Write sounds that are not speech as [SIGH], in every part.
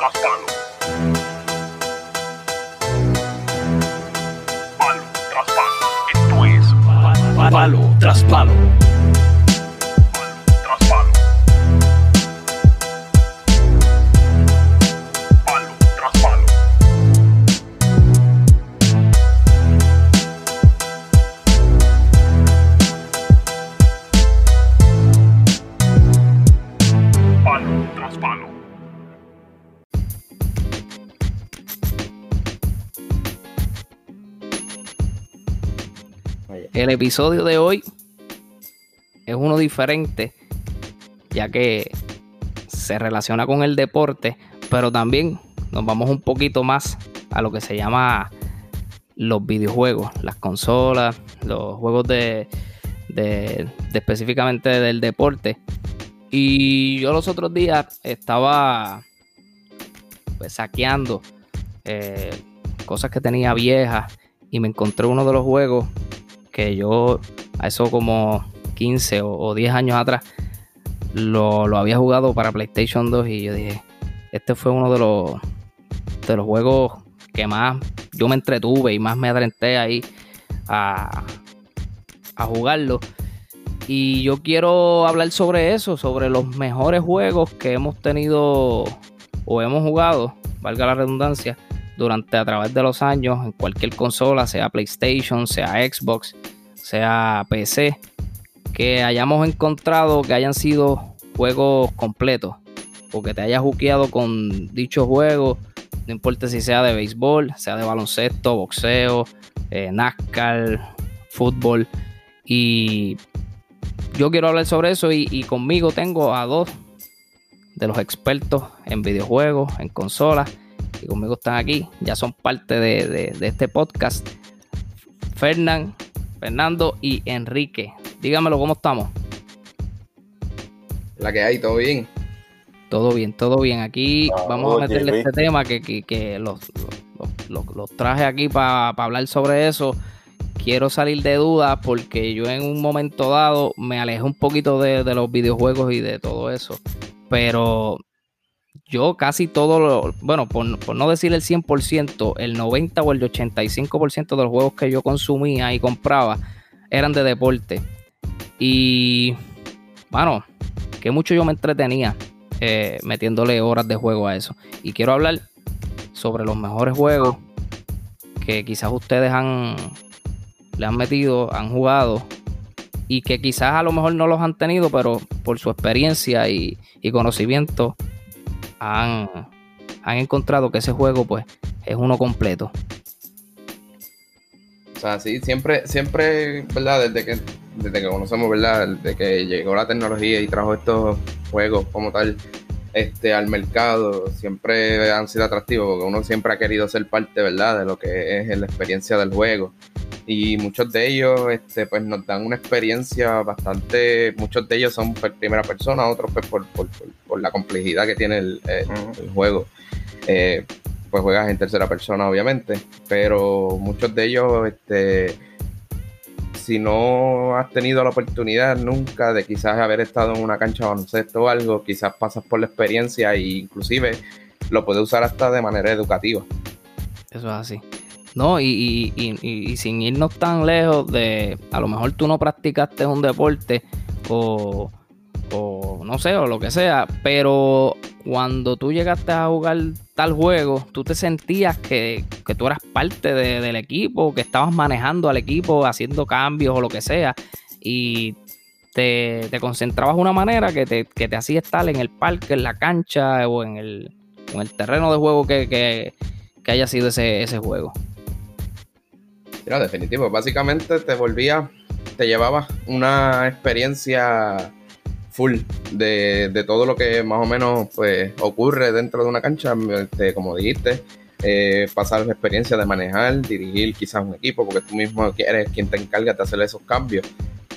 tras palo. Tras palo. Esto es Palo tras palo. El episodio de hoy es uno diferente, ya que se relaciona con el deporte, pero también nos vamos un poquito más a lo que se llama los videojuegos, las consolas, los juegos de, específicamente del deporte. Y yo los otros días estaba pues, saqueando eh, cosas que tenía viejas y me encontré uno de los juegos yo a eso como 15 o, o 10 años atrás lo, lo había jugado para PlayStation 2 y yo dije, este fue uno de los, de los juegos que más yo me entretuve y más me adrenté ahí a, a jugarlo. Y yo quiero hablar sobre eso, sobre los mejores juegos que hemos tenido o hemos jugado, valga la redundancia, durante a través de los años en cualquier consola, sea PlayStation, sea Xbox, sea PC, que hayamos encontrado que hayan sido juegos completos o que te hayas juqueado con dichos juegos, no importa si sea de béisbol, sea de baloncesto, boxeo, eh, NASCAR, fútbol. Y yo quiero hablar sobre eso y, y conmigo tengo a dos de los expertos en videojuegos, en consolas y conmigo están aquí, ya son parte de, de- de este podcast. Fernán, Fernando y Enrique. Dígamelo, ¿cómo estamos? La que hay, todo bien. Todo bien, todo bien. Aquí Ah, vamos a meterle este tema que, que- que los, los- los- los traje aquí para hablar sobre eso. Quiero salir de dudas porque yo en un momento dado me alejé un poquito de, de los videojuegos y de todo eso. Pero yo casi todo lo, bueno, por, por no decir el 100%, el 90 o el 85% de los juegos que yo consumía y compraba eran de deporte. Y, bueno, que mucho yo me entretenía eh, metiéndole horas de juego a eso. Y quiero hablar sobre los mejores juegos que quizás ustedes han le han metido, han jugado y que quizás a lo mejor no los han tenido, pero por su experiencia y, y conocimiento han, han encontrado que ese juego pues es uno completo. O sea, sí, siempre, siempre, ¿verdad? Desde que, desde que conocemos, ¿verdad? Desde que llegó la tecnología y trajo estos juegos como tal este, al mercado, siempre han sido atractivos porque uno siempre ha querido ser parte, ¿verdad? De lo que es la experiencia del juego. Y muchos de ellos, este, pues nos dan una experiencia bastante, muchos de ellos son por primera persona, otros pues por, por, por- por la complejidad que tiene el, el juego. Eh, pues juegas en tercera persona, obviamente, pero muchos de ellos, este, si no has tenido la oportunidad nunca de quizás haber estado en una cancha de baloncesto o algo, quizás pasas por la experiencia e inclusive lo puedes usar hasta de manera educativa. Eso es así. No, y, y- y- y- sin irnos tan lejos de, a lo mejor tú no practicaste un deporte o, o no sé, o lo que sea, pero cuando tú llegaste a jugar tal juego, tú te sentías que, que tú eras parte de- del equipo, que estabas manejando al equipo, haciendo cambios o lo que sea, y te, te concentrabas de una manera que te, que te hacía estar en el parque, en la cancha o en el, en el terreno de juego que, que- que haya sido ese, ese juego. Mira, definitivo, básicamente te volvía, te llevabas una experiencia full de, de todo lo que más o menos pues ocurre dentro de una cancha, este, como dijiste, eh, pasar la experiencia de manejar, dirigir quizás un equipo, porque tú mismo eres quien te encarga de hacer esos cambios.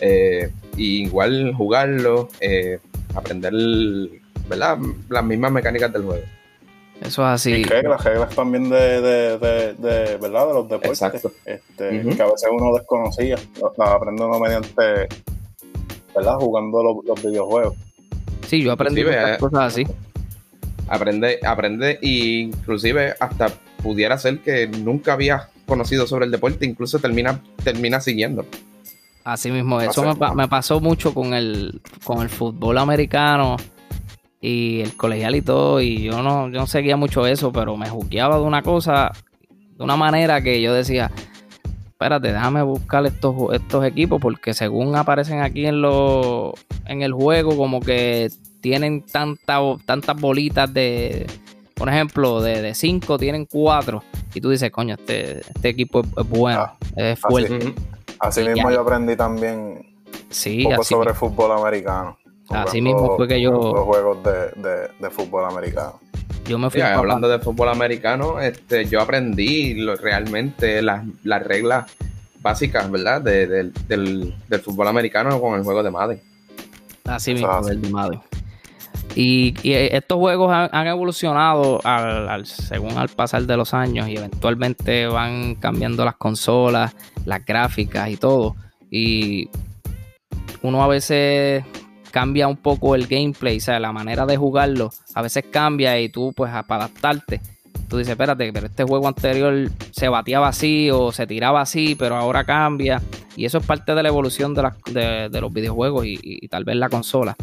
Eh, y igual jugarlo, eh, aprender ¿verdad? las mismas mecánicas del juego. Eso es así. Y reglas, reglas también de, de, de, de, ¿verdad? de los deportes. Exacto. Este. Que a veces uno desconocía. Las aprende uno mediante, ¿verdad? Jugando los, los videojuegos. Sí, yo aprendí Inclusive, eh, cosas así. Aprende, aprende, e inclusive hasta pudiera ser que nunca habías conocido sobre el deporte, incluso termina, termina siguiendo. Así mismo, eso me, me pasó mucho con el, con el fútbol americano y el colegial y todo, y yo no, yo no seguía mucho eso, pero me juqueaba de una cosa, de una manera que yo decía, espérate, déjame buscar estos, estos equipos, porque según aparecen aquí en lo, en el juego, como que tienen tanta, tantas bolitas de, por ejemplo, de 5 tienen 4, y tú dices, coño, este, este equipo es, es bueno, Ah, es fuerte. Así mismo ya- yo aprendí también Sí, un poco sobre fútbol americano. Así mismo fue que yo- Los juegos de, de, de fútbol americano. Yo me fui hablando de fútbol americano, este, yo aprendí lo- realmente las, las reglas básicas, ¿verdad? De- del, del- del fútbol americano con el juego de Madden. Así mismo, así. el de Madden. Y, y estos juegos han, han evolucionado al, al- según al pasar de los años y eventualmente van cambiando las consolas, las gráficas y todo. Y uno a veces cambia un poco el gameplay, o sea, la manera de jugarlo. A veces cambia y tú, pues, para adaptarte, tú dices, espérate, pero este juego anterior se bateaba así o se tiraba así, pero ahora cambia. Y eso es parte de la evolución de, los videojuegos y, y tal vez la consola.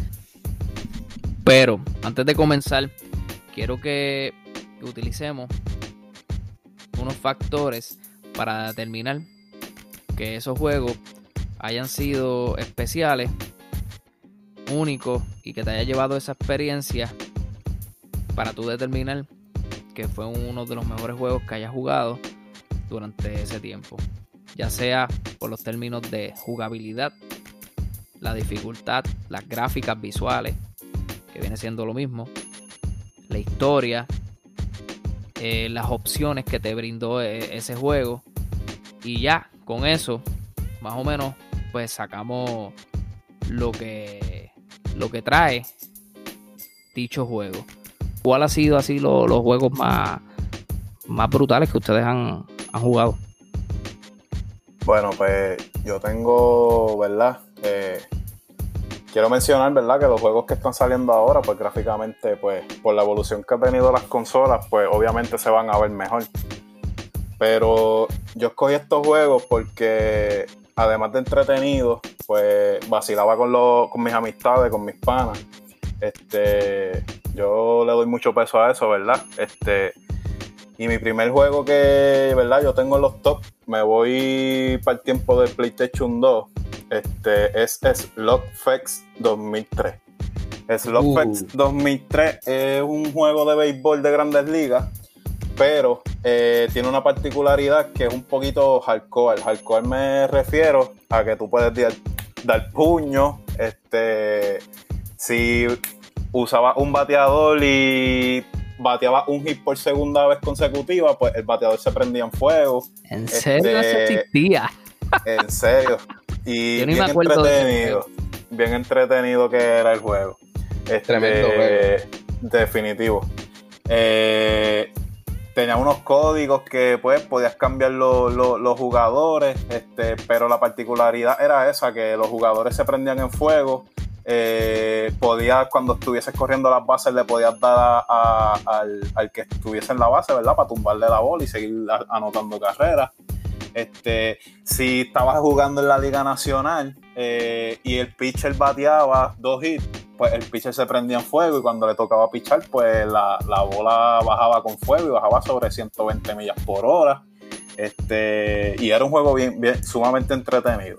Pero antes de comenzar, quiero que utilicemos unos factores para determinar que esos juegos hayan sido especiales, únicos y que te haya llevado esa experiencia para tú determinar que fue uno de los mejores juegos que hayas jugado durante ese tiempo. Ya sea por los términos de jugabilidad, la dificultad, las gráficas visuales, que viene siendo lo mismo, la historia, eh, las opciones que te brindó eh, ese juego. Y ya, con eso, más o menos, pues sacamos lo que, lo que trae dicho juego. ¿Cuál ha sido así lo- los juegos más, más brutales que ustedes han, han jugado? Bueno, pues yo tengo, ¿verdad? Eh, quiero mencionar, ¿verdad? Que los juegos que están saliendo ahora, pues gráficamente, pues por la evolución que han tenido las consolas, pues obviamente se van a ver mejor. Pero yo escogí estos juegos porque, además de entretenidos, pues vacilaba con, los, con mis amistades, con mis panas. Este, yo le doy mucho peso a eso, ¿verdad? Este, y mi primer juego que, ¿verdad? Yo tengo en los top, me voy para el tiempo del PlayStation 2. Este es Slugfest 2003. Slugfest 2003 es un juego de béisbol de grandes ligas, pero eh, tiene una particularidad que es un poquito hardcore. Hardcore me refiero a que tú puedes dar, puño, este, si usabas un bateador y bateaba un hit por segunda vez consecutiva, pues el bateador se prendía en fuego. ¿En serio eso Este, existía? En serio. Y Yo ni bien me acuerdo de ese entretenido. Bien entretenido que era el juego. Este, Tremendo juego. Definitivo. Eh, tenía unos códigos que pues podías cambiar lo- lo- los jugadores, este, pero la particularidad era esa, que los jugadores se prendían en fuego. Eh, podías, cuando estuvieses corriendo las bases, le podías dar a- al, al que estuviese en la base, ¿verdad? Para tumbarle la bola y seguir anotando carreras. Este, si estabas jugando en la Liga Nacional eh, y el pitcher bateaba dos hits, pues el pitcher se prendía en fuego y cuando le tocaba pichar, pues la, la bola bajaba con fuego y bajaba sobre 120 millas por hora. Este, y era un juego bien, bien sumamente entretenido.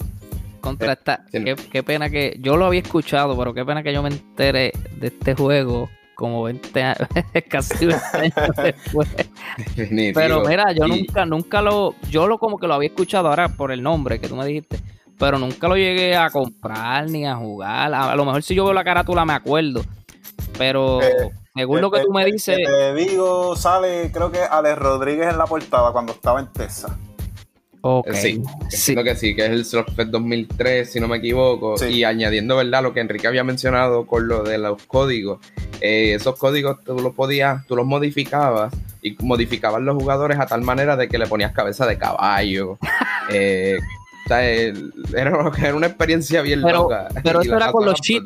Contra esta, sí. qué, qué pena que yo lo había escuchado, pero qué pena que yo me enteré de este juego como 20 años, [LAUGHS] casi 20 años después. Definitivo. Pero mira, yo Y- nunca, nunca lo, yo lo como que lo había escuchado ahora por el nombre que tú me dijiste, pero nunca lo llegué a comprar ni a jugar. A, a lo mejor si yo veo la carátula me acuerdo, pero Eh, según lo que El- tú me el- dices, te digo, sale creo que Alex Rodríguez en la portada cuando estaba en Texas. ok, Eh, Sí, sí, Entiendo que sí, que es el Slugfest 2003, si no me equivoco. Sí. Y añadiendo, ¿verdad? Lo que Enrique había mencionado con lo de los códigos. Eh, esos códigos tú los podías, tú los modificabas y modificabas los jugadores a tal manera de que le ponías cabeza de caballo. [LAUGHS] eh, Está el- era, era una experiencia bien Pero, loca. pero [LAUGHS] eso era con los cheat,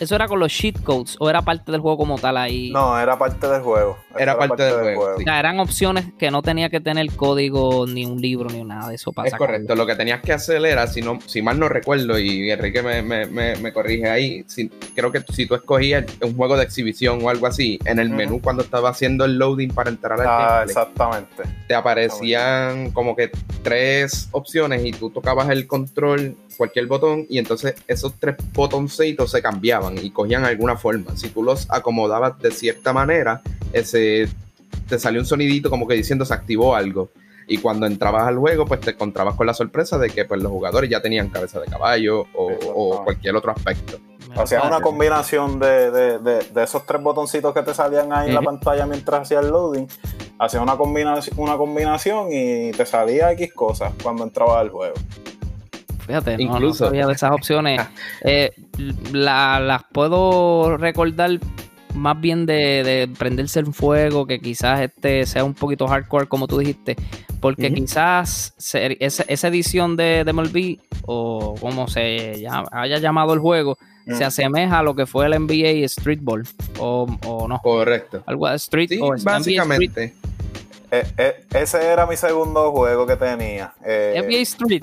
eso era con los cheat codes o era parte del juego como tal ahí. No, era parte del juego. Era parte del juego, O sí. sea, eran opciones que no tenía que tener código, ni un libro, ni nada de eso para Es sacarlo. correcto, lo que tenías que hacer era, si no, si mal no recuerdo, y Enrique me, me, me, me corrige ahí, si- creo que si tú escogías un juego de exhibición o algo así, en el menú cuando estaba haciendo el loading para entrar al Ah, gameplay, exactamente. te aparecían como que tres opciones y tú tocabas el control, cualquier botón, y entonces esos tres botoncitos se cambiaban y cogían alguna forma. Si tú los acomodabas de cierta manera, ese te salió un sonidito como que diciendo se activó algo. Y cuando entrabas al juego, pues te encontrabas con la sorpresa de que pues, los jugadores ya tenían cabeza de caballo o, o cualquier otro aspecto. Hacías una combinación de, de- de- de esos tres botoncitos que te salían ahí en la pantalla mientras hacías el loading. Hacías una combinación, una combinación y te salía X cosas cuando entrabas al juego. Fíjate, Incluso- no, sabía de esas opciones. [LAUGHS] Eh, la- las puedo recordar más bien de, de prenderse en fuego, que quizás este sea un poquito hardcore, como tú dijiste, porque quizás se- esa, esa edición de, de MLB, o como se llama- haya llamado el juego, Mm. se asemeja a lo que fue el NBA Streetball, o, o no. Correcto. Algo de Street, Sí, o NBA Street, básicamente. Eh, eh, ese era mi segundo juego que tenía. Eh, NBA Street.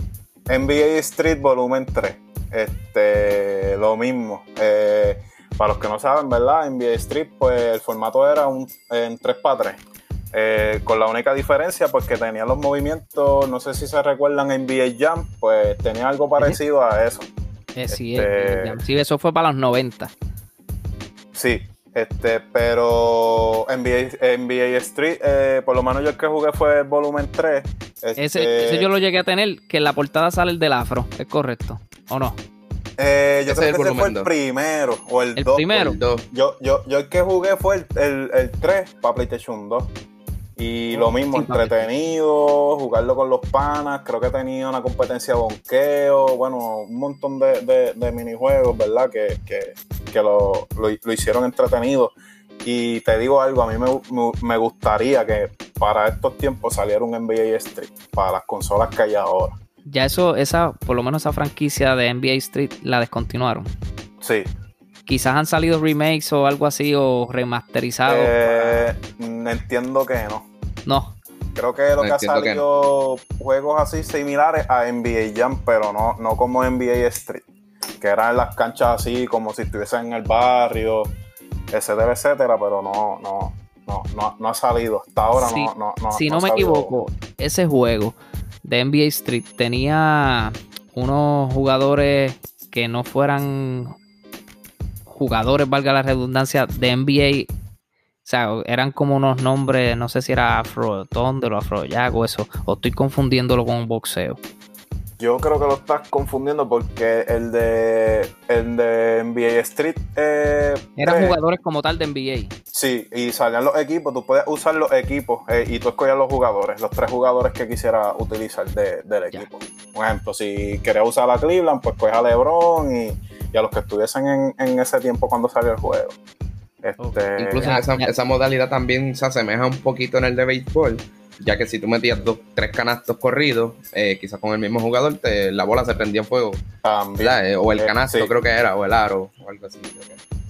NBA Street Volumen 3. Este, lo mismo. Eh, para los que no saben, ¿verdad? NBA Street, pues el formato era un, en 3x3. Eh, con la única diferencia, pues que tenía los movimientos, no sé si se recuerdan NBA Jam, pues tenía algo parecido a eso. Eh, sí, Este- sí, eso fue para los 90. Sí, este, pero NBA, NBA Street, eh, por lo menos yo el que jugué fue el volumen 3. Ese, Este, ese yo lo llegué a tener, que en la portada sale el del afro, ¿es correcto? ¿O no? eh, yo Ese creo es que ese fue el primero o el El 2. primero. El dos. Yo, yo, yo el que jugué fue el, el, el 3 para PlayStation 2. Y lo mismo, Oh, sí, papi. entretenido, jugarlo con los panas. Creo que tenía una competencia de bonqueo, bueno, un montón de, de- de minijuegos, ¿verdad? Que, que, que lo, lo- lo hicieron entretenido. Y te digo algo, a mí me, me- me gustaría que para estos tiempos saliera un NBA Street para las consolas que hay ahora. Ya eso, esa, por lo menos esa franquicia de NBA Street la descontinuaron. Sí. Quizás han salido remakes o algo así o remasterizados. Eh, entiendo que no. No, Creo que lo No, que ha que salido juegos así similares a NBA Jam, pero no, no como NBA Street, que eran las canchas así como si estuviesen en el barrio, etcétera, etcétera, pero no, no, no, no, no ha salido. Hasta ahora Sí, no, no, no. si no me salido. equivoco, ese juego de NBA Street tenía unos jugadores que no fueran jugadores, valga la redundancia, de NBA. O sea, eran como unos nombres, no sé si era Afro Thunder o Afro Jack o eso, o estoy confundiéndolo con un boxeo. Yo creo que lo estás confundiendo porque el de el de NBA Street eh, Eran pues, jugadores como tal de NBA. Sí, y salían los equipos, tú puedes usar los equipos eh, y tú escogías los jugadores, los tres jugadores que quisiera utilizar de- del Ya. equipo. Por ejemplo, si querías usar a Cleveland, pues coges a LeBron y, y a los que estuviesen en, en ese tiempo cuando salió el juego. Este, Incluso esa, modalidad también se asemeja un poquito en el de béisbol, ya que si tú metías dos, tres canastos corridos, eh, quizás con el mismo jugador, te, la bola se prendía en fuego. Eh, o el Eh, canasto sí. creo que era, o el aro, o algo así.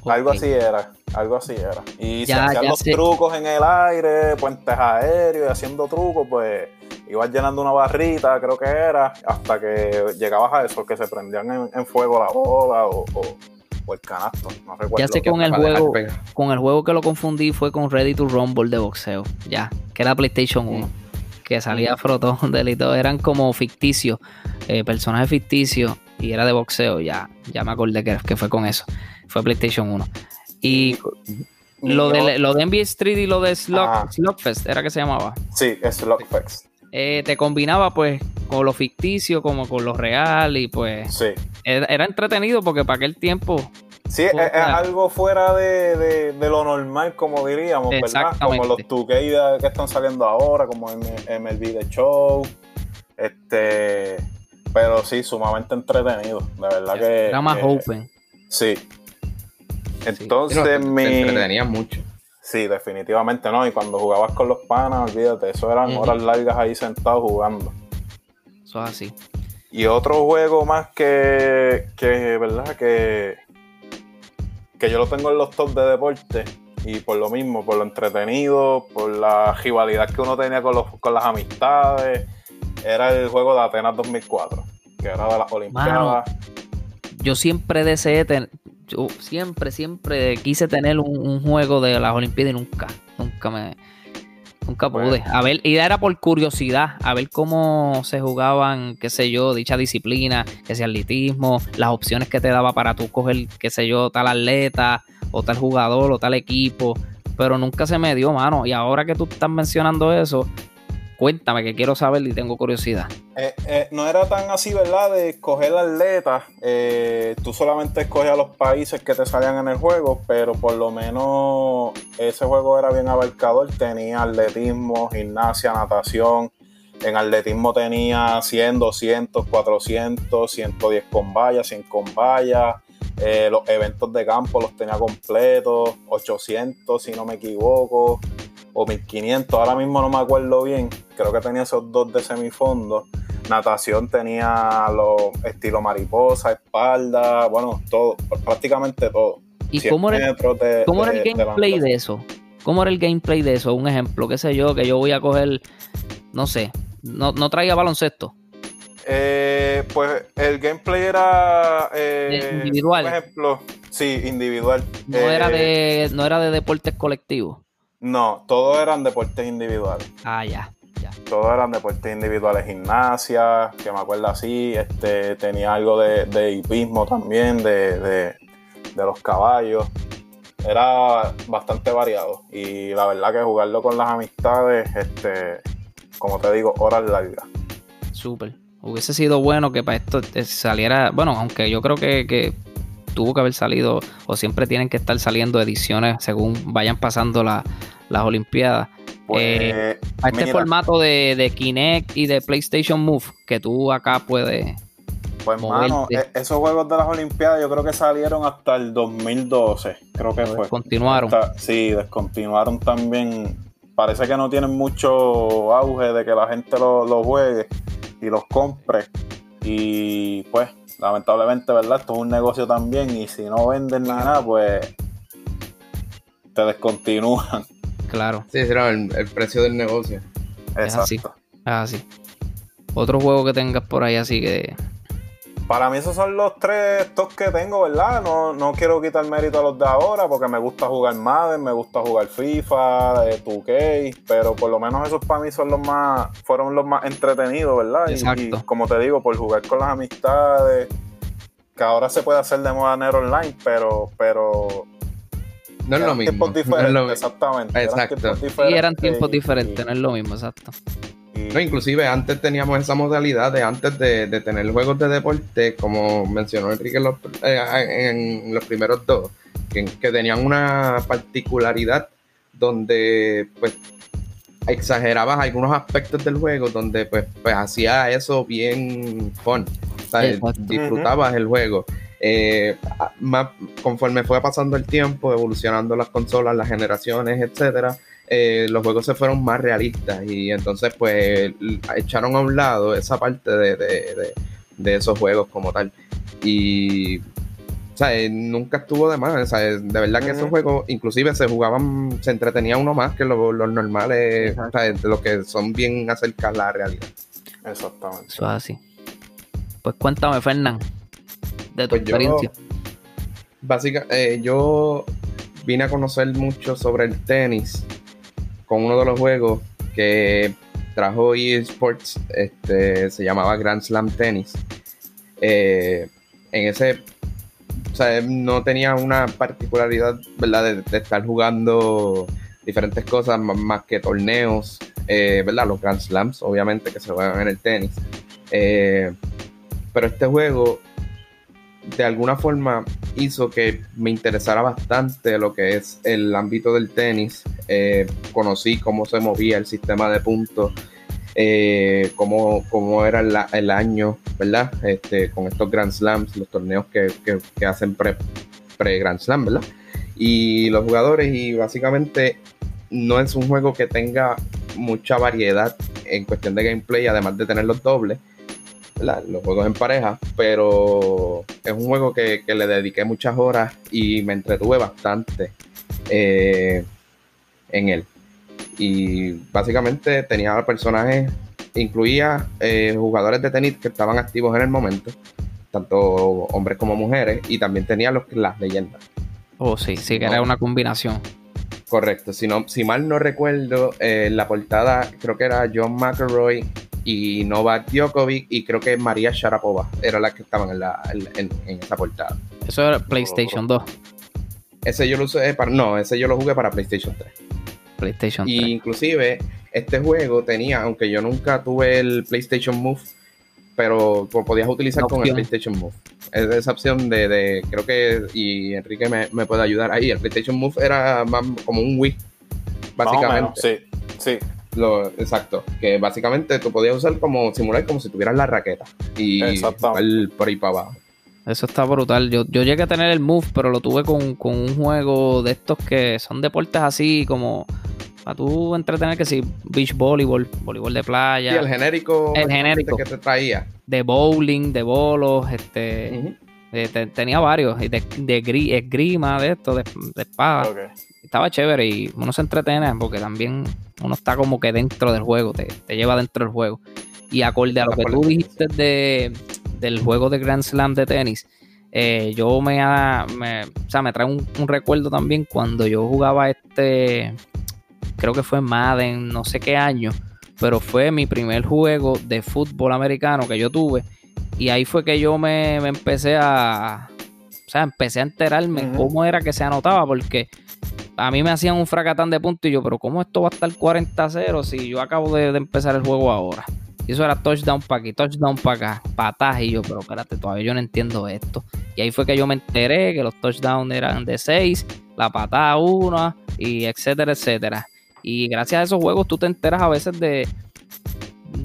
Algo así era, algo así era. Y Ya, se hacían ya los sé. trucos en el aire, puentes aéreos y haciendo trucos, pues ibas llenando una barrita, creo que era, hasta que llegabas a eso, que se prendían en, en fuego la bola o, o- o el canasto. No recuerdo. Ya sé con el juego, con el juego que lo confundí fue con Ready to Rumble de boxeo, ya, que era PlayStation 1, que salía [LAUGHS] Frotón y todo, eran como ficticios, eh, personajes ficticios y era de boxeo, ya, ya me acordé que, que fue con eso, fue PlayStation 1. Y lo de, lo de NBA Street y lo de Slug, Ajá. Slugfest, era que se llamaba, Sí, es Lockfest. Eh, te combinaba pues con lo ficticio como con lo real y pues Sí. era, era entretenido porque para aquel tiempo Sí, es, algo fuera de, de- de lo normal, como diríamos, ¿verdad? Como los 2K que están saliendo ahora, como MLB The Show. Este. Pero sí, sumamente entretenido. De verdad que. era más que- open. Sí. Sí, Entonces, te- mi. te entretenías mucho. Sí, definitivamente no. Y cuando jugabas con los panas, olvídate, eso eran horas largas ahí sentados jugando. Eso es así. Y otro juego más que, que ¿verdad? Que, que yo lo tengo en los top de deporte. Y por lo mismo, por lo entretenido, por la rivalidad que uno tenía con, los, con las amistades, era el juego de Atenas 2004, que era de las Olimpiadas. Yo siempre deseé tener, yo siempre, siempre quise tener un, un juego de las Olimpiadas y nunca, nunca me, nunca pude. Bueno. A ver, y era por curiosidad, a ver cómo se jugaban, qué sé yo, dicha disciplina, que sea atletismo, las opciones que te daba para tú coger, qué sé yo, tal atleta, o tal jugador, o tal equipo, pero nunca se me dio, mano. Y ahora que tú estás mencionando eso, cuéntame que quiero saber y tengo curiosidad. Eh, eh, no era tan así, ¿verdad? De escoger atletas. Eh, tú solamente escogías los países que te salían en el juego, pero por lo menos ese juego era bien abarcador. Tenía atletismo, gimnasia, natación. En atletismo tenía 100, 200, 400, 110 con vallas, 100 con vallas. Eh, los eventos de campo los tenía completos, 800 si no me equivoco, o 1500, ahora mismo no me acuerdo bien, creo que tenía esos dos de semifondo. Natación tenía los estilo mariposa, espalda, bueno, todo, prácticamente todo. ¿Y 100 cómo era, de- cómo era el de gameplay de eso? ¿Cómo era el gameplay de eso? Un ejemplo, qué sé yo, que yo voy a coger, no sé, no, no traía baloncesto. Eh, pues el gameplay era eh, Individual. Por ejemplo, sí, individual. No Eh, era de, no era de deportes colectivos. No, todos eran deportes individuales. Ah, ya, ya. Todos eran deportes individuales, gimnasia, que me acuerdo así, este, tenía algo de, de hipismo también, de, de- de los caballos. Era bastante variado. Y la verdad que jugarlo con las amistades, este, como te digo, horas largas. Súper. Hubiese sido bueno que para esto eh, saliera, bueno, aunque yo creo que, que tuvo que haber salido, o siempre tienen que estar saliendo ediciones según vayan pasando la- las Olimpiadas. Pues, Eh, A este mira, formato de, de Kinect y de PlayStation Move, que tú acá puedes. Pues, mano, e- esos juegos de las Olimpiadas yo creo que salieron hasta el 2012, creo que fue. Continuaron. Sí, descontinuaron también. Parece que no tienen mucho auge de que la gente lo, lo juegue y los compre. Y pues, lamentablemente, ¿verdad? Esto es un negocio también y si no venden ni nada, pues te descontinúan. Claro, Sí, no, el, el precio del negocio. Es así. Exacto. es así. Otro juego que tengas por ahí así que. Para mí esos son los tres tops que tengo, ¿verdad? No, no quiero quitar mérito a los de ahora porque me gusta jugar Madden, me gusta jugar FIFA, eh, 2K, pero por lo menos esos para mí son los más, fueron los más entretenidos, ¿verdad? Y- Exacto. Y, como te digo, por jugar con las amistades, que ahora se puede hacer de manera online, pero, pero No es lo eran mismo. tiempos no es diferentes, lo mismo. exactamente. eran Exacto. tiempos diferentes eran tiempos y- diferentes, y- no es lo mismo, exacto. Y- No, inclusive antes teníamos esa modalidad de antes de, de tener juegos de deporte, como mencionó Enrique en los, eh, en los primeros dos, que, que tenían una particularidad donde pues exagerabas algunos aspectos del juego, donde pues, pues hacía eso bien fun, disfrutabas el juego. Eh, más, conforme fue pasando el tiempo, evolucionando las consolas, las generaciones, etcétera, eh, los juegos se fueron más realistas y entonces pues echaron a un lado esa parte de, de- de- de esos juegos como tal y o sea, eh, nunca estuvo de más, o sea, eh, de verdad que esos juegos inclusive se jugaban, se entretenía uno más que lo- los normales, o sea, de los que son bien acerca a la realidad. Exactamente. Eso es así. Pues cuéntame, Fernán, de tu Pues yo- experiencia. Básicamente, yo vine a conocer mucho sobre el tenis con uno de los juegos que trajo eSports, este, se llamaba Grand Slam Tennis. Eh, en ese, o sea, no tenía una particularidad, ¿verdad? De, estar jugando diferentes cosas más, más que torneos, eh, ¿verdad? Los Grand Slams, obviamente, que se juegan en el tenis. Eh, pero este juego, de alguna forma, hizo que me interesara bastante lo que es el ámbito del tenis. Eh, conocí cómo se movía el sistema de puntos, eh, cómo, cómo era el, el año, ¿verdad? Este, con estos Grand Slams, los torneos que, que- hacen pre, pre-Grand Slam, ¿verdad? Y los jugadores, y básicamente no es un juego que tenga mucha variedad en cuestión de gameplay, además de tener los dobles. ¿Verdad? los juegos en pareja, pero es un juego que, que le dediqué muchas horas y me entretuve bastante eh, en él. Y básicamente tenía personajes, incluía eh, jugadores de tenis que estaban activos en el momento, tanto hombres como mujeres, y también tenía los, las leyendas. Oh, sí, sí, que era una combinación. Correcto, si, no, si mal no recuerdo, eh, la portada creo que era John McElroy y Novak Djokovic y creo que María Sharapova era la que estaban en, la, en, esa portada. Eso era PlayStation 2, Ese yo lo usé para, no, ese yo lo jugué para PlayStation 3. PlayStation 3. Y inclusive este juego tenía, aunque yo nunca tuve el PlayStation Move, pero lo podías utilizar con el. PlayStation Move. Es esa opción de, de- creo que, y Enrique me, me puede ayudar ahí, el PlayStation Move era más como un Wii, Más o menos, básicamente. sí, sí. Lo, exacto, que básicamente tú podías usar como simular como si tuvieras la raqueta y por ahí para abajo. Eso está brutal. Yo, yo llegué a tener el Move, pero lo tuve con, con un juego de estos que son deportes así como para tú entretener que si beach volleyball, voleibol de playa, Y el genérico, El genérico. que te traía. de bowling, de bolos, este, eh, te- tenía varios, y de, de gri- esgrima, de esto, de, de espada. Ok. Estaba chévere y uno se entretiene porque también uno está como que dentro del juego, te, te lleva dentro del juego. Y acorde a lo que tú dijiste de, del juego de Grand Slam de tenis, eh, yo me, me, o sea, me trae un, un recuerdo también cuando yo jugaba este, creo que fue Madden, no sé qué año, pero fue mi primer juego de fútbol americano que yo tuve. Y ahí fue que yo me, me empecé a, o sea, empecé a enterarme cómo era que se anotaba, porque a mí me hacían un fracatán de puntos y yo, pero ¿cómo esto va a estar 40-0 si yo acabo de, de empezar el juego ahora? Y eso era touchdown para aquí, touchdown para acá, patas y yo, pero espérate, todavía yo no entiendo esto. Y ahí fue que yo me enteré que los touchdowns eran de 6, la patada 1 y etcétera, etcétera. Y gracias a esos juegos tú te enteras a veces de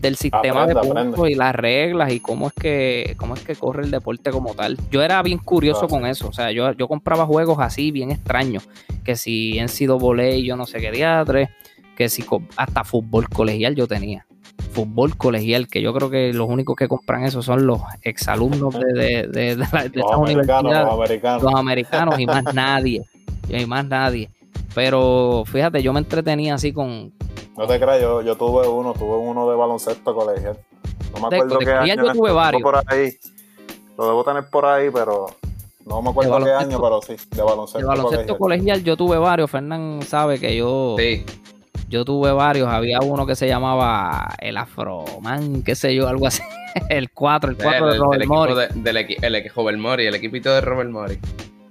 del sistema Aprende, de puntos aprende. y las reglas y cómo es que cómo es que corre el deporte como tal. Yo era bien curioso Claro. con eso, o sea, yo, yo compraba juegos así bien extraños, que si en sido volei yo no sé qué diatre, que si hasta fútbol colegial yo tenía. Fútbol colegial, que yo creo que los únicos que compran eso son los exalumnos de, de, de, de Los americanos, los americanos. los americanos y más nadie. Y más nadie. Pero fíjate, yo me entretenía así con. No te creas, yo, yo tuve uno, tuve uno de baloncesto colegial. No me acuerdo de qué colegial año. yo tuve varios. Por ahí. Lo debo tener por ahí, pero no me acuerdo De qué año, pero sí, de baloncesto, De baloncesto colegial. colegial yo tuve varios. Fernán sabe que yo, Sí, yo tuve varios. Había uno que se llamaba el Afroman, qué sé yo, algo así. [LAUGHS] El 4, el 4 el, de el Robert Morris. de, del el equi- Robert Mori, el equipito de Robert Mori.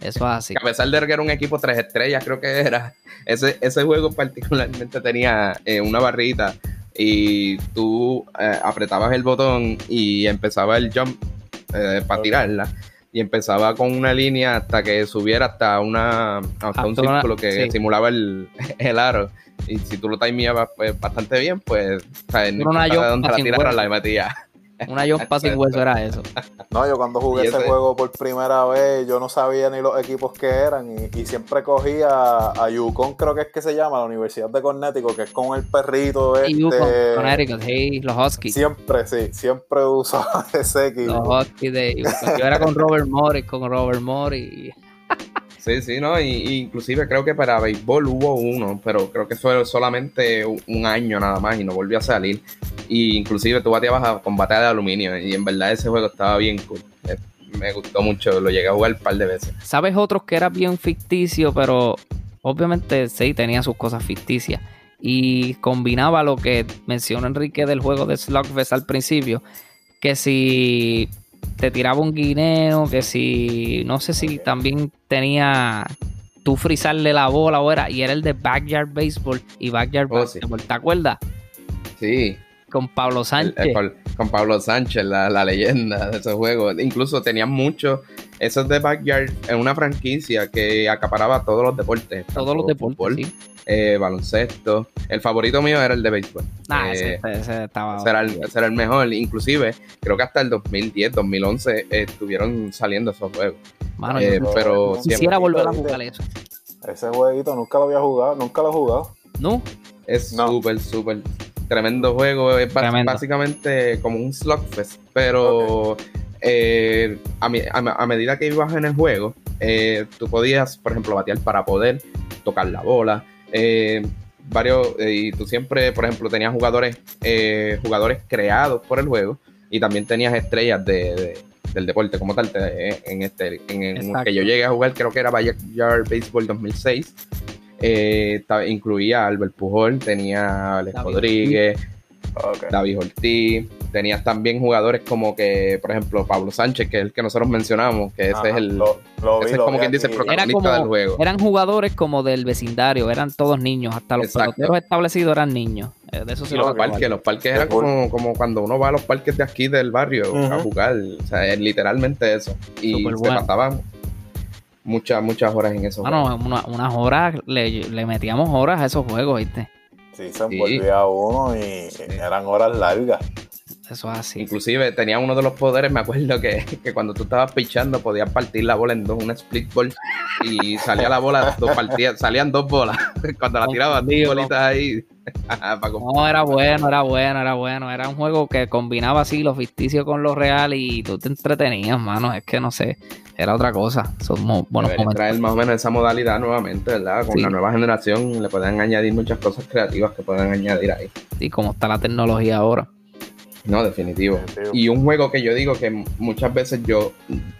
Eso es así. Que a pesar de que era un equipo tres estrellas, creo que era. Ese, ese juego particularmente tenía eh, una barrita y tú eh, apretabas el botón y empezaba el jump eh, para tirarla. Y empezaba con una línea hasta que subiera hasta una hasta un una- círculo que sí. simulaba el, [LAUGHS] el aro. Y si tú lo timeabas pues, bastante bien, pues o sea, no Era una importa de dónde la la metía. Una jumpa sin hueso era eso. No, yo cuando jugué ese ese- juego por primera vez, yo no sabía ni los equipos que eran y, y siempre cogía a, a Yukon, creo que es que se llama, la Universidad de Connecticut, que es con el perrito este. Y Yukon, Connecticut, hey, los Huskies. Siempre, sí, siempre usaba [LAUGHS] ese equipo. Los Huskies de Yukon. Yo era con Robert Morris, con Robert Morris. Sí, sí, no, y, inclusive creo que para béisbol hubo uno, pero creo que fue solamente un un año nada más y no volvió a salir. Y inclusive tú bateabas a combate de aluminio y en verdad ese juego estaba bien cool. Eh, Me gustó mucho, lo llegué a jugar un par de veces. ¿Sabes otros que era bien ficticio, pero obviamente sí tenía sus cosas ficticias? Y combinaba lo que mencionó Enrique del juego de Slugfest al principio, que si te tiraba un guineo, que si no sé si también tenía tú frizarle la bola o era, y era el de Backyard Baseball y Backyard Oh, sí. Basketball, ¿te acuerdas? Sí, Con Pablo Sánchez. el- con, con Pablo Sánchez, la, la leyenda de ese juego. Incluso tenían mucho, esos de Backyard, en una franquicia que acaparaba todos los deportes. todos los deportes, fútbol, sí. Eh, baloncesto. El favorito mío era el de béisbol. Nah, Eh, ese, ese estaba. Ese era, el, ese era el mejor. Inclusive, creo que hasta el 2010, 2011 eh, estuvieron saliendo esos juegos. Mano, Eh, yo pero quisiera siempre- volver a jugar eso. Ese jueguito nunca lo había jugado, nunca lo he jugado. ¿No? Es No. súper, súper. Tremendo juego, es Tremendo. básicamente como un slugfest, pero eh, a, mi- a- a medida que ibas en el juego, eh, tú podías, por ejemplo, batear para poder tocar la bola. Eh, varios, eh, y tú siempre, por ejemplo, tenías jugadores, eh, jugadores creados por el juego y también tenías estrellas de, de- del deporte como tal. te- en este, en el Exacto. que yo llegué a jugar, creo que era Backyard Baseball 2006. Eh, ta- incluía a Albert Pujol, tenía a Alex David Rodríguez. David Ortiz, tenías también jugadores como que, por ejemplo, Pablo Sánchez, que es el que nosotros mencionamos, que ese Ajá, es el lo, lo vi, ese es lo como quien dice aquí. protagonista como- del juego. Eran jugadores como del vecindario, eran todos niños, hasta los Exacto. peloteros establecidos eran niños. Eh, De eso sí lo los recuerdo. parques, los parques eran como, como cuando uno va a los parques de aquí del barrio a Ujú. jugar. O sea, es literalmente eso. Y Súper se bueno. pasaban muchas, muchas horas en esos Bueno, juegos. una- unas horas, le, le metíamos horas a esos juegos, ¿viste? Sí, se envolvía uno y eran horas largas. Eso es así. Inclusive tenía uno de los poderes, me acuerdo que, que cuando tú estabas pichando podías partir la bola en dos, una split ball y salía la bola, dos partidas, salían dos bolas. [LAUGHS] Cuando la tirabas, dos bolitas ahí. [LAUGHS] No, era bueno, era bueno, era bueno. Era un juego que combinaba así lo ficticio con lo real y tú te entretenías, mano. Es que no sé, era otra cosa. Son buenos momentos. traer más o menos esa modalidad nuevamente, ¿verdad? Con Sí. la nueva generación le pueden añadir muchas cosas creativas que pueden añadir ahí. Y como está la tecnología ahora. No, definitivo. Definitivo. Y un juego que yo digo que muchas veces yo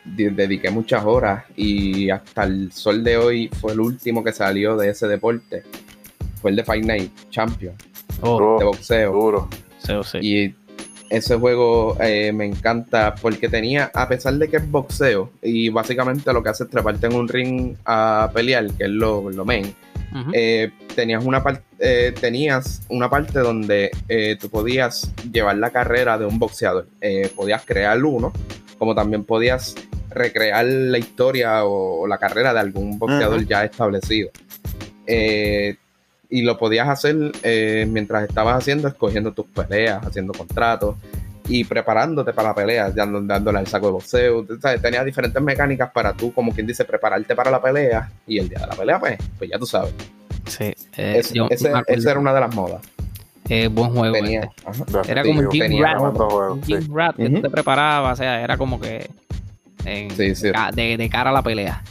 de- dediqué muchas horas y hasta el sol de hoy fue el último que salió de ese deporte. Fue el de Fight Night Champion Oh, de boxeo. Duro. sí, sí. Y ese juego eh, me encanta porque tenía, a pesar de que es boxeo y básicamente lo que hace es treparte en un ring a pelear, que es lo, lo main, eh, tenías una parte tenías una parte donde eh, tú podías llevar la carrera de un boxeador Eh, podías crear uno como también podías recrear la historia o, o la carrera de algún boxeador ya establecido. Eh, y lo podías hacer eh, mientras estabas haciendo escogiendo tus peleas haciendo contratos y preparándote para la pelea, dando- dándole al saco de boxeo. Sabes, Tenías diferentes mecánicas para tú, como quien dice, prepararte para la pelea. Y el día de la pelea, pues, pues ya tú sabes. Sí, eh, Ese, yo esa era una de las modas. Eh, buen juego. Tenía. este. Era como un tenía Rat. Un Rat que tú te preparabas, o sea, era como que en- Sí, sí. ca- De, de cara a la pelea.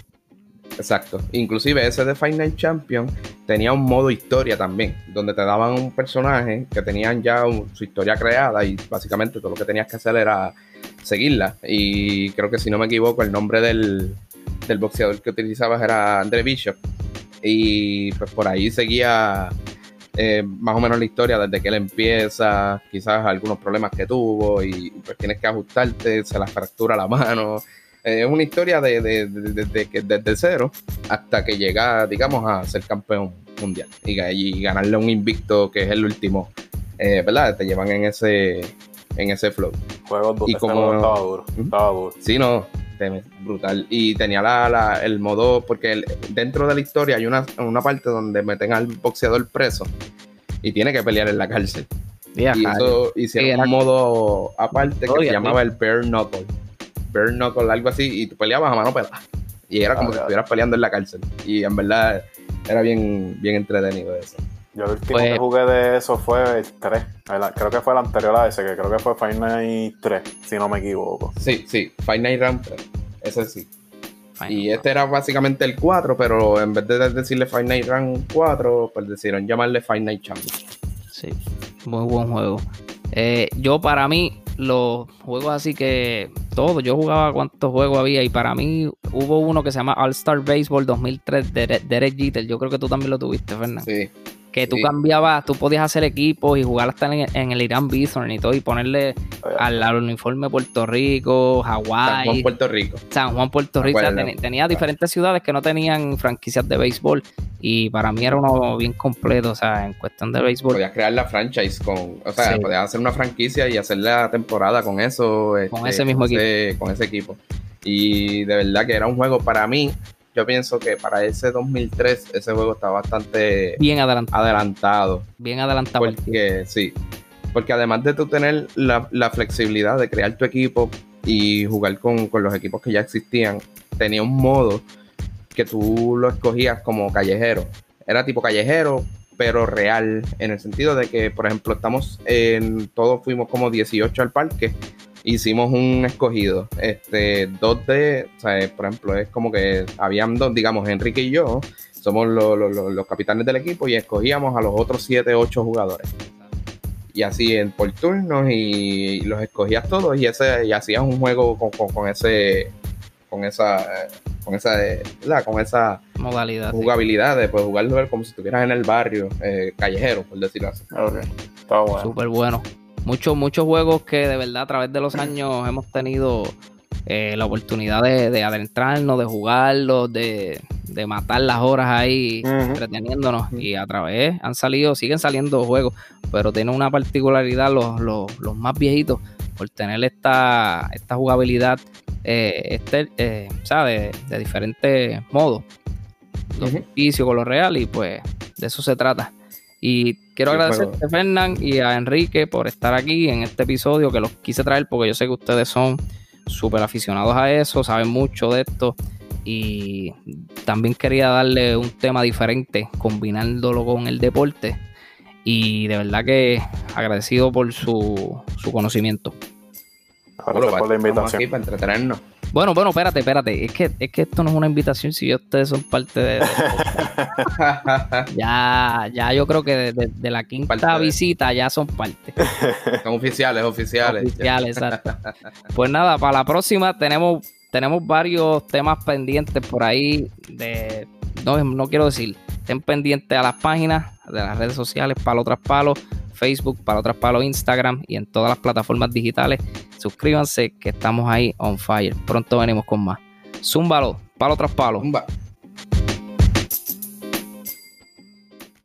Exacto. Inclusive ese de Night Champion tenía un modo historia también, donde te daban un personaje que tenían ya su historia creada y básicamente todo lo que tenías que hacer era seguirla. Y creo que si no me equivoco, el nombre del, del boxeador que utilizabas era Andre Bishop. Y pues por ahí seguía eh, más o menos la historia desde que él empieza, quizás algunos problemas que tuvo y pues tienes que ajustarte, se la fractura la mano. Es una historia de, de- de- de- desde cero hasta que llega, digamos, a ser campeón mundial y, y ganarle un invicto que es el último, eh, ¿verdad? Te llevan en ese, en ese flow. Juegos du- Y como- juego estaba duro. Estaba duro. Sí, no, brutal. Y tenía la, la- el modo, porque el- dentro de la historia hay una, una parte donde meten al boxeador preso y tiene que pelear en la cárcel. Y eso hicieron era- un modo aparte que se llamaba el Bare Knuckle. Bare Knuckle, algo así, y tú peleabas a mano pelada. Y era como Ah, si estuvieras peleando en la cárcel. Y en verdad era bien, bien entretenido eso. Yo el último Pues- que jugué de eso fue el 3. El- creo que fue el anterior a ese, que creo que fue Final Night 3, si no me equivoco. Sí, sí, Fight Night Round 3. Ese sí. Final Y este era básicamente el 4, pero en vez de decirle Fight Night Round 4, pues decidieron llamarle Fight Night Champion. Sí, muy buen juego. Eh, yo para mí, los juegos así que todos, yo jugaba cuántos juegos había y para mí hubo uno que se llama All Star Baseball 2003 de Derek Jeter. Yo creo que tú también lo tuviste, Fernando. Sí. Que tú sí. cambiabas, tú podías hacer equipos y jugar hasta en, en el Irán Bithorn y todo y ponerle al, al uniforme Puerto Rico, San Hawái, Juan, Puerto Rico. San Juan, Puerto Rico. O sea, acuerdo. ten- tenía diferentes ciudades que no tenían franquicias de béisbol y para mí era uno bien completo, o sea, en cuestión de béisbol. Podías crear la franchise con, o sea, Sí. podías hacer una franquicia y hacer la temporada con eso. este, Con ese mismo ese- Con ese equipo. Y de verdad que era un juego para mí. Yo pienso que para ese 2003 ese juego está bastante Bien adelantado, adelantado. bien adelantado. Porque sí. Porque además de tú tener la, la flexibilidad de crear tu equipo y jugar con, con los equipos que ya existían, tenía un modo que tú lo escogías como callejero. Era tipo callejero, pero real, en el sentido de que, por ejemplo, estamos en, todos fuimos como 18 al parque, hicimos un escogido, este, dos de, o sea, por ejemplo, es como que habían dos, digamos, Enrique y yo, somos lo- lo- lo- los capitanes del equipo y escogíamos a los otros 7, 8 jugadores. Y así en, por turnos y, los escogías todos y ese y hacías un juego con, con- con ese con esa con esa ¿verdad? con esa Modalidad. sí. jugabilidad de pues, jugarlo como si estuvieras en el barrio eh, callejero por decirlo así Ok, está bueno. Súper bueno. Muchos, muchos juegos que de verdad a través de los años hemos tenido eh, la oportunidad de, de adentrarnos, de jugarlos, de, de matar las horas ahí entreteniéndonos. Y a través han salido, siguen saliendo juegos, pero tienen una particularidad los, los, los más viejitos por tener esta, esta jugabilidad eh, este, eh, ¿sabes? De, diferentes modos. Lo Ujú. ficticio con lo real y pues de eso se trata. Y quiero Sí, agradecerte, juego. Fernán, y a Enrique por estar aquí en este episodio que los quise traer porque yo sé que ustedes son súper aficionados a eso, saben mucho de esto y también quería darle un tema diferente combinándolo con el deporte y de verdad que agradecido por su, su conocimiento. Gracias por la aquí invitación. para entretenernos Bueno, bueno, espérate, espérate, es que, es que esto no es una invitación si ustedes son parte de... [LAUGHS] ya, ya yo creo que de, de- de la quinta Parte de- visita ya son parte. son oficiales oficiales Oficiales, exacto. Pues nada, para la próxima tenemos, tenemos varios temas pendientes por ahí. De, no, no quiero decir, estén pendientes a las páginas de las redes sociales, Palo tras Palo, Facebook, Palo tras Palo, Instagram y en todas las plataformas digitales. Suscríbanse que estamos ahí on fire. Pronto venimos con más. Zúmbalo, Palo tras Palo.